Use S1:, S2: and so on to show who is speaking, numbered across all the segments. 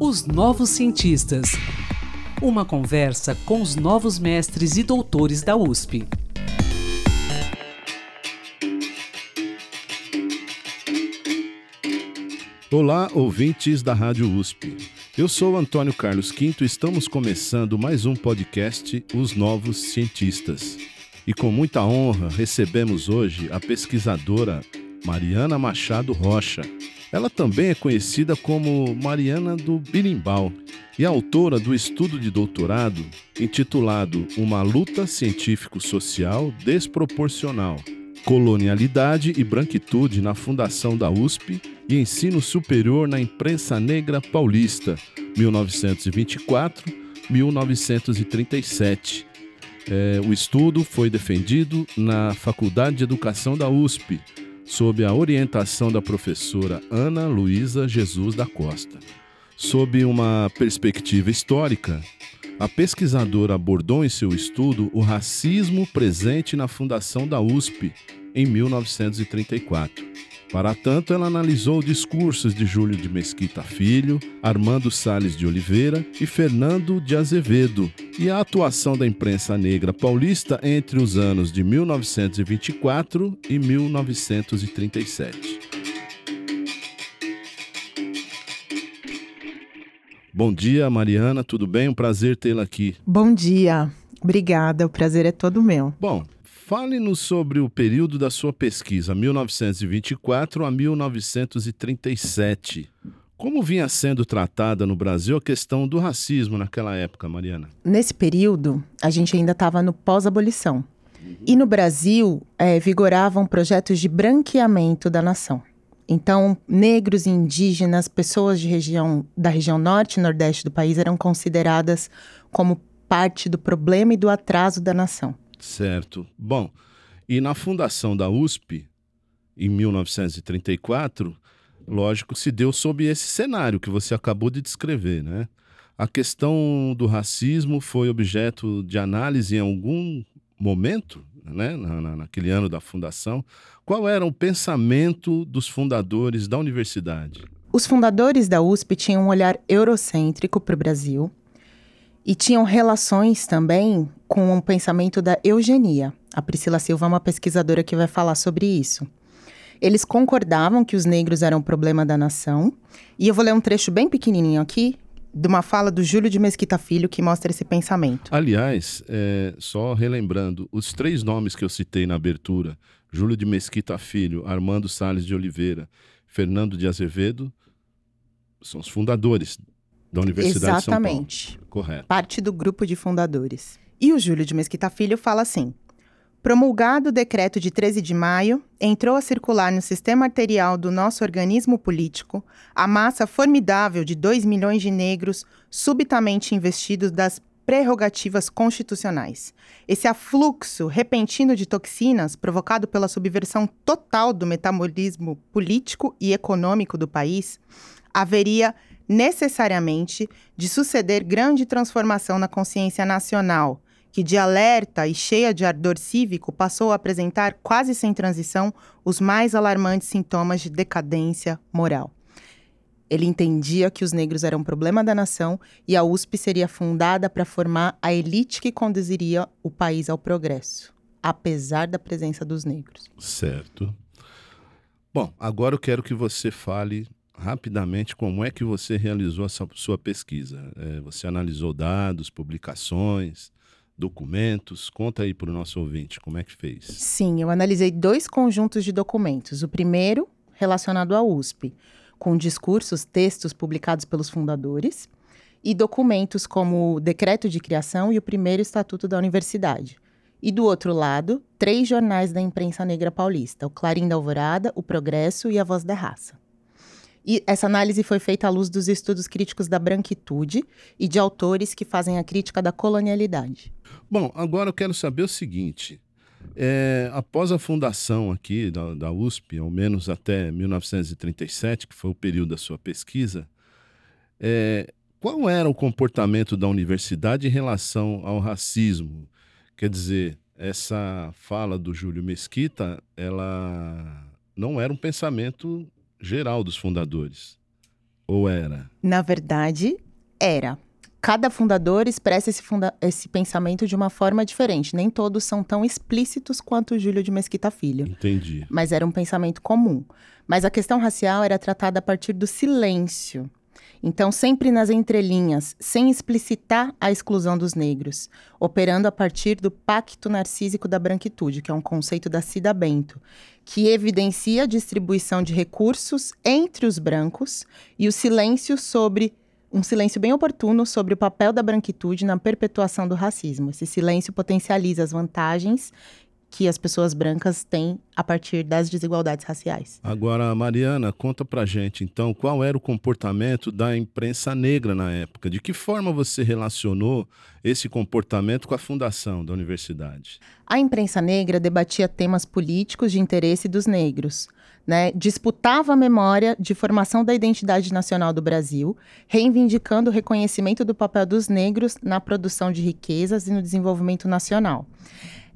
S1: Os Novos Cientistas. Uma conversa com os novos mestres e doutores da USP.
S2: Olá, ouvintes da Rádio USP. Eu sou Antônio Carlos Quinto e estamos começando mais um podcast Os Novos Cientistas. E com muita honra recebemos hoje a pesquisadora Mariana Machado Rocha. Ela também é conhecida como Mariana do Birimbau e autora do estudo de doutorado intitulado Uma Luta Científico-Social Desproporcional Colonialidade e Branquitude na Fundação da USP e Ensino Superior na Imprensa Negra Paulista, 1924-1937. É, o estudo foi defendido na Faculdade de Educação da USP, sob a orientação da professora Ana Luísa Jesus da Costa. Sob uma perspectiva histórica, a pesquisadora abordou em seu estudo o racismo presente na fundação da USP em 1934. Para tanto, ela analisou discursos de Júlio de Mesquita Filho, Armando Sales de Oliveira e Fernando de Azevedo, e a atuação da imprensa negra paulista entre os anos de 1924 e 1937. Bom dia, Mariana, tudo bem? Um prazer tê-la aqui.
S3: Bom dia, obrigada, o prazer é todo meu.
S2: Bom, Fale-nos sobre o período da sua pesquisa, 1924 a 1937. Como vinha sendo tratada no Brasil a questão do racismo naquela época, Mariana?
S3: Nesse período, a gente ainda estava no pós-abolição. E no Brasil, é, vigoravam projetos de branqueamento da nação. Então, negros e indígenas, pessoas de região, da região norte e nordeste do país eram consideradas como parte do problema e do atraso da nação.
S2: Certo. Bom, e na fundação da USP, em 1934, lógico, se deu sob esse cenário que você acabou de descrever, né? A questão do racismo foi objeto de análise em algum momento, né, na, na, naquele ano da fundação. Qual era o pensamento dos fundadores da universidade?
S3: Os fundadores da USP tinham um olhar eurocêntrico para o Brasil e tinham relações também com o pensamento da eugenia. A Priscila Silva é uma pesquisadora que vai falar sobre isso. Eles concordavam que os negros eram o problema da nação. E eu vou ler um trecho bem pequenininho aqui, de uma fala do Júlio de Mesquita Filho, que mostra esse pensamento.
S2: Aliás, é, só relembrando, os três nomes que eu citei na abertura, Júlio de Mesquita Filho, Armando Sales de Oliveira, Fernando de Azevedo, são os fundadores da Universidade
S3: Exatamente.
S2: de São Paulo. Correto.
S3: Parte do grupo de fundadores. E o Júlio de Mesquita Filho fala assim: Promulgado o decreto de 13 de maio, entrou a circular no sistema arterial do nosso organismo político a massa formidável de 2 milhões de negros subitamente investidos das prerrogativas constitucionais. Esse afluxo repentino de toxinas, provocado pela subversão total do metabolismo político e econômico do país, haveria necessariamente de suceder grande transformação na consciência nacional, que de alerta e cheia de ardor cívico passou a apresentar quase sem transição os mais alarmantes sintomas de decadência moral. Ele entendia que os negros eram problema da nação e a USP seria fundada para formar a elite que conduziria o país ao progresso, apesar da presença dos negros.
S2: Certo. Bom, agora eu quero que você fale rapidamente como é que você realizou essa sua pesquisa. É, você analisou dados, publicações, documentos? Conta aí para o nosso ouvinte como é que fez.
S3: Sim, eu analisei dois conjuntos de documentos. O primeiro, relacionado à USP, com discursos, textos publicados pelos fundadores, e documentos como o Decreto de Criação e o primeiro Estatuto da Universidade. E do outro lado, três jornais da imprensa negra paulista: o Clarim da Alvorada, o Progresso e a Voz da Raça. E essa análise foi feita à luz dos estudos críticos da branquitude e de autores que fazem a crítica da colonialidade.
S2: Bom, agora eu quero saber o seguinte. É, após a fundação aqui da, da, USP, ao menos até 1937, que foi o período da sua pesquisa, é, qual era o comportamento da universidade em relação ao racismo? Quer dizer, essa fala do Júlio Mesquita, ela não era um pensamento geral dos fundadores. Ou era?
S3: Na verdade, era. Cada fundador expressa esse, funda esse pensamento de uma forma diferente. Nem todos são tão explícitos quanto o Júlio de Mesquita Filho.
S2: Entendi.
S3: Mas era um pensamento comum. Mas a questão racial era tratada a partir do silêncio. Então, sempre nas entrelinhas, sem explicitar a exclusão dos negros, operando a partir do pacto narcísico da branquitude, que é um conceito da Cida Bento, que evidencia a distribuição de recursos entre os brancos e o silêncio sobre um silêncio bem oportuno sobre o papel da branquitude na perpetuação do racismo. Esse silêncio potencializa as vantagens que as pessoas brancas têm a partir das desigualdades raciais.
S2: Agora, Mariana, conta pra gente, então, qual era o comportamento da imprensa negra na época? De que forma você relacionou esse comportamento com a fundação da universidade?
S3: A imprensa negra debatia temas políticos de interesse dos negros. Né, disputava a memória de formação da identidade nacional do Brasil, reivindicando o reconhecimento do papel dos negros na produção de riquezas e no desenvolvimento nacional.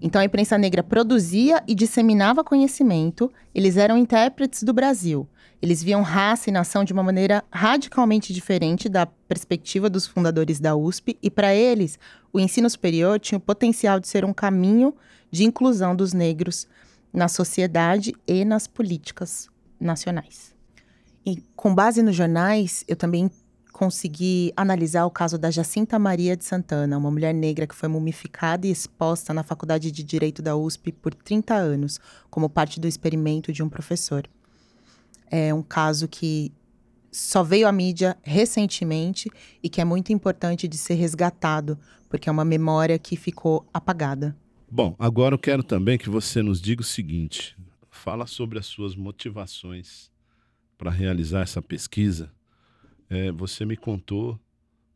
S3: Então a imprensa negra produzia e disseminava conhecimento, eles eram intérpretes do Brasil. Eles viam raça e nação de uma maneira radicalmente diferente da perspectiva dos fundadores da USP, e para eles, o ensino superior tinha o potencial de ser um caminho de inclusão dos negros na sociedade e nas políticas nacionais. E com base nos jornais, eu também consegui analisar o caso da Jacinta Maria de Santana, uma mulher negra que foi mumificada e exposta na Faculdade de Direito da USP por 30 anos, como parte do experimento de um professor. É um caso que só veio à mídia recentemente e que é muito importante de ser resgatado, porque é uma memória que ficou apagada.
S2: Bom, agora eu quero também que você nos diga o seguinte: fala sobre as suas motivações para realizar essa pesquisa é, você me contou,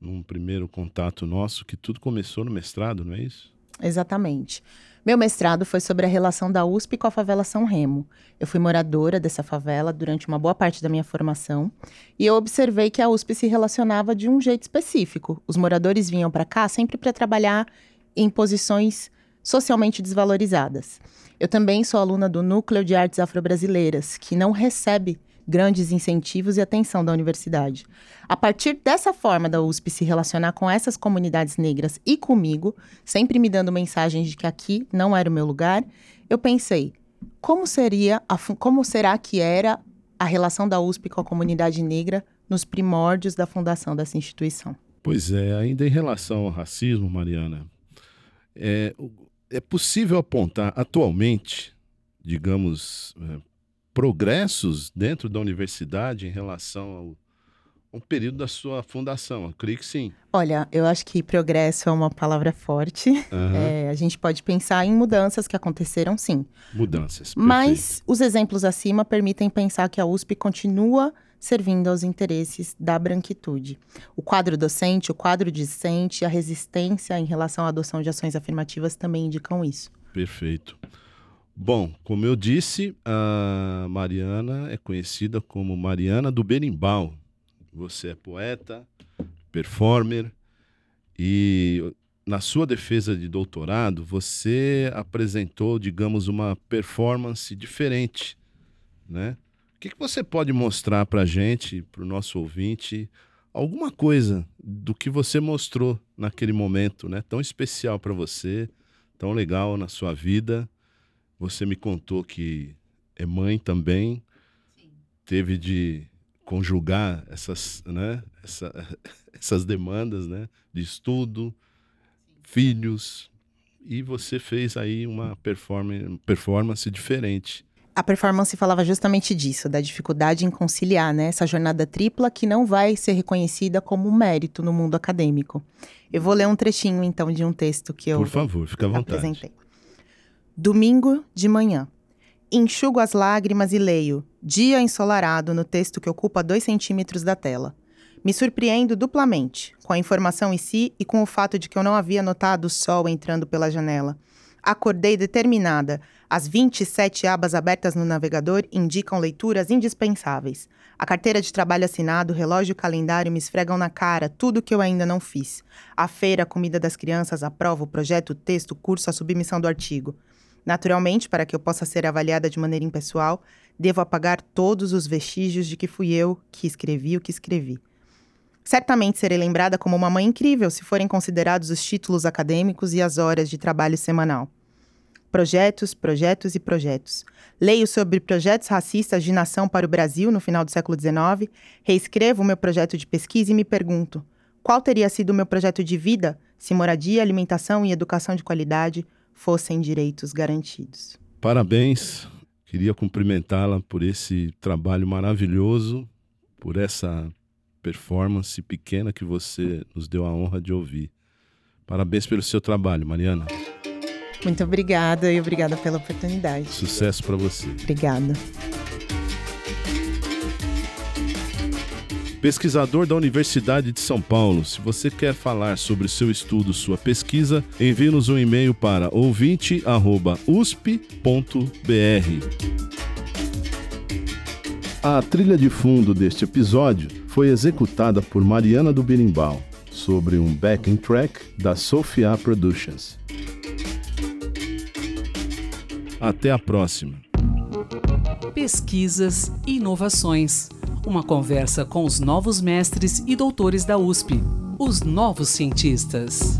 S2: num primeiro contato nosso, que tudo começou no mestrado, não é isso?
S3: Exatamente. Meu mestrado foi sobre a relação da USP com a favela São Remo. Eu fui moradora dessa favela durante uma boa parte da minha formação e eu observei que a USP se relacionava de um jeito específico. Os moradores vinham para cá sempre para trabalhar em posições socialmente desvalorizadas. Eu também sou aluna do Núcleo de Artes Afro-Brasileiras, que não recebe grandes incentivos e atenção da universidade. A partir dessa forma da USP se relacionar com essas comunidades negras e comigo, sempre me dando mensagens de que aqui não era o meu lugar, eu pensei, como seria, a, como será que era a relação da USP com a comunidade negra nos primórdios da fundação dessa instituição?
S2: Pois é, ainda em relação ao racismo, Mariana, é, é possível apontar atualmente, digamos, é, progressos dentro da universidade em relação ao período da sua fundação. Eu creio que sim.
S3: Olha, eu acho que progresso é uma palavra forte. Uhum. É, a gente pode pensar em mudanças que aconteceram, sim.
S2: Mudanças.
S3: Perfeito. Mas os exemplos acima permitem pensar que a USP continua servindo aos interesses da branquitude. O quadro docente, o quadro discente, a resistência em relação à adoção de ações afirmativas também indicam isso.
S2: Perfeito. Bom, como eu disse, a Mariana é conhecida como Mariana do Berimbau. Você é poeta, performer e na sua defesa de doutorado você apresentou, digamos, uma performance diferente, né? O que, que você pode mostrar para a gente, para o nosso ouvinte, alguma coisa do que você mostrou naquele momento, né? Tão especial para você, tão legal na sua vida você me contou que é mãe também, Sim. teve de conjugar essas, né, essa, essas demandas né, de estudo, Sim. filhos, e você fez aí uma performance, performance diferente.
S3: A performance falava justamente disso, da dificuldade em conciliar né, essa jornada tripla que não vai ser reconhecida como um mérito no mundo acadêmico. Eu vou ler um trechinho, então, de um texto que eu
S2: Por favor, fica à vontade.
S3: apresentei. Domingo de manhã. Enxugo as lágrimas e leio, dia ensolarado, no texto que ocupa dois centímetros da tela. Me surpreendo duplamente, com a informação em si e com o fato de que eu não havia notado o sol entrando pela janela. Acordei determinada. As 27 abas abertas no navegador indicam leituras indispensáveis. A carteira de trabalho assinado, o relógio e o calendário me esfregam na cara tudo que eu ainda não fiz. A feira, a comida das crianças, a prova, o projeto, o texto, o curso, a submissão do artigo. Naturalmente, para que eu possa ser avaliada de maneira impessoal, devo apagar todos os vestígios de que fui eu que escrevi o que escrevi. Certamente serei lembrada como uma mãe incrível se forem considerados os títulos acadêmicos e as horas de trabalho semanal. Projetos, projetos e projetos. Leio sobre projetos racistas de nação para o Brasil no final do século XIX, reescrevo o meu projeto de pesquisa e me pergunto: qual teria sido o meu projeto de vida se moradia, alimentação e educação de qualidade fossem direitos garantidos?
S2: Parabéns. Queria cumprimentá-la por esse trabalho maravilhoso, por essa performance pequena que você nos deu a honra de ouvir. Parabéns pelo seu trabalho, Mariana.
S3: Muito obrigada e obrigada pela oportunidade.
S2: Sucesso para você.
S3: Obrigada.
S2: Pesquisador da Universidade de São Paulo, se você quer falar sobre seu estudo, sua pesquisa, envie-nos um e-mail para ouvinte.usp.br. A trilha de fundo deste episódio foi executada por Mariana do Birimbau, sobre um backing track da Sophia Productions. Até a próxima.
S1: Pesquisas e inovações. Uma conversa com os novos mestres e doutores da USP, os novos cientistas.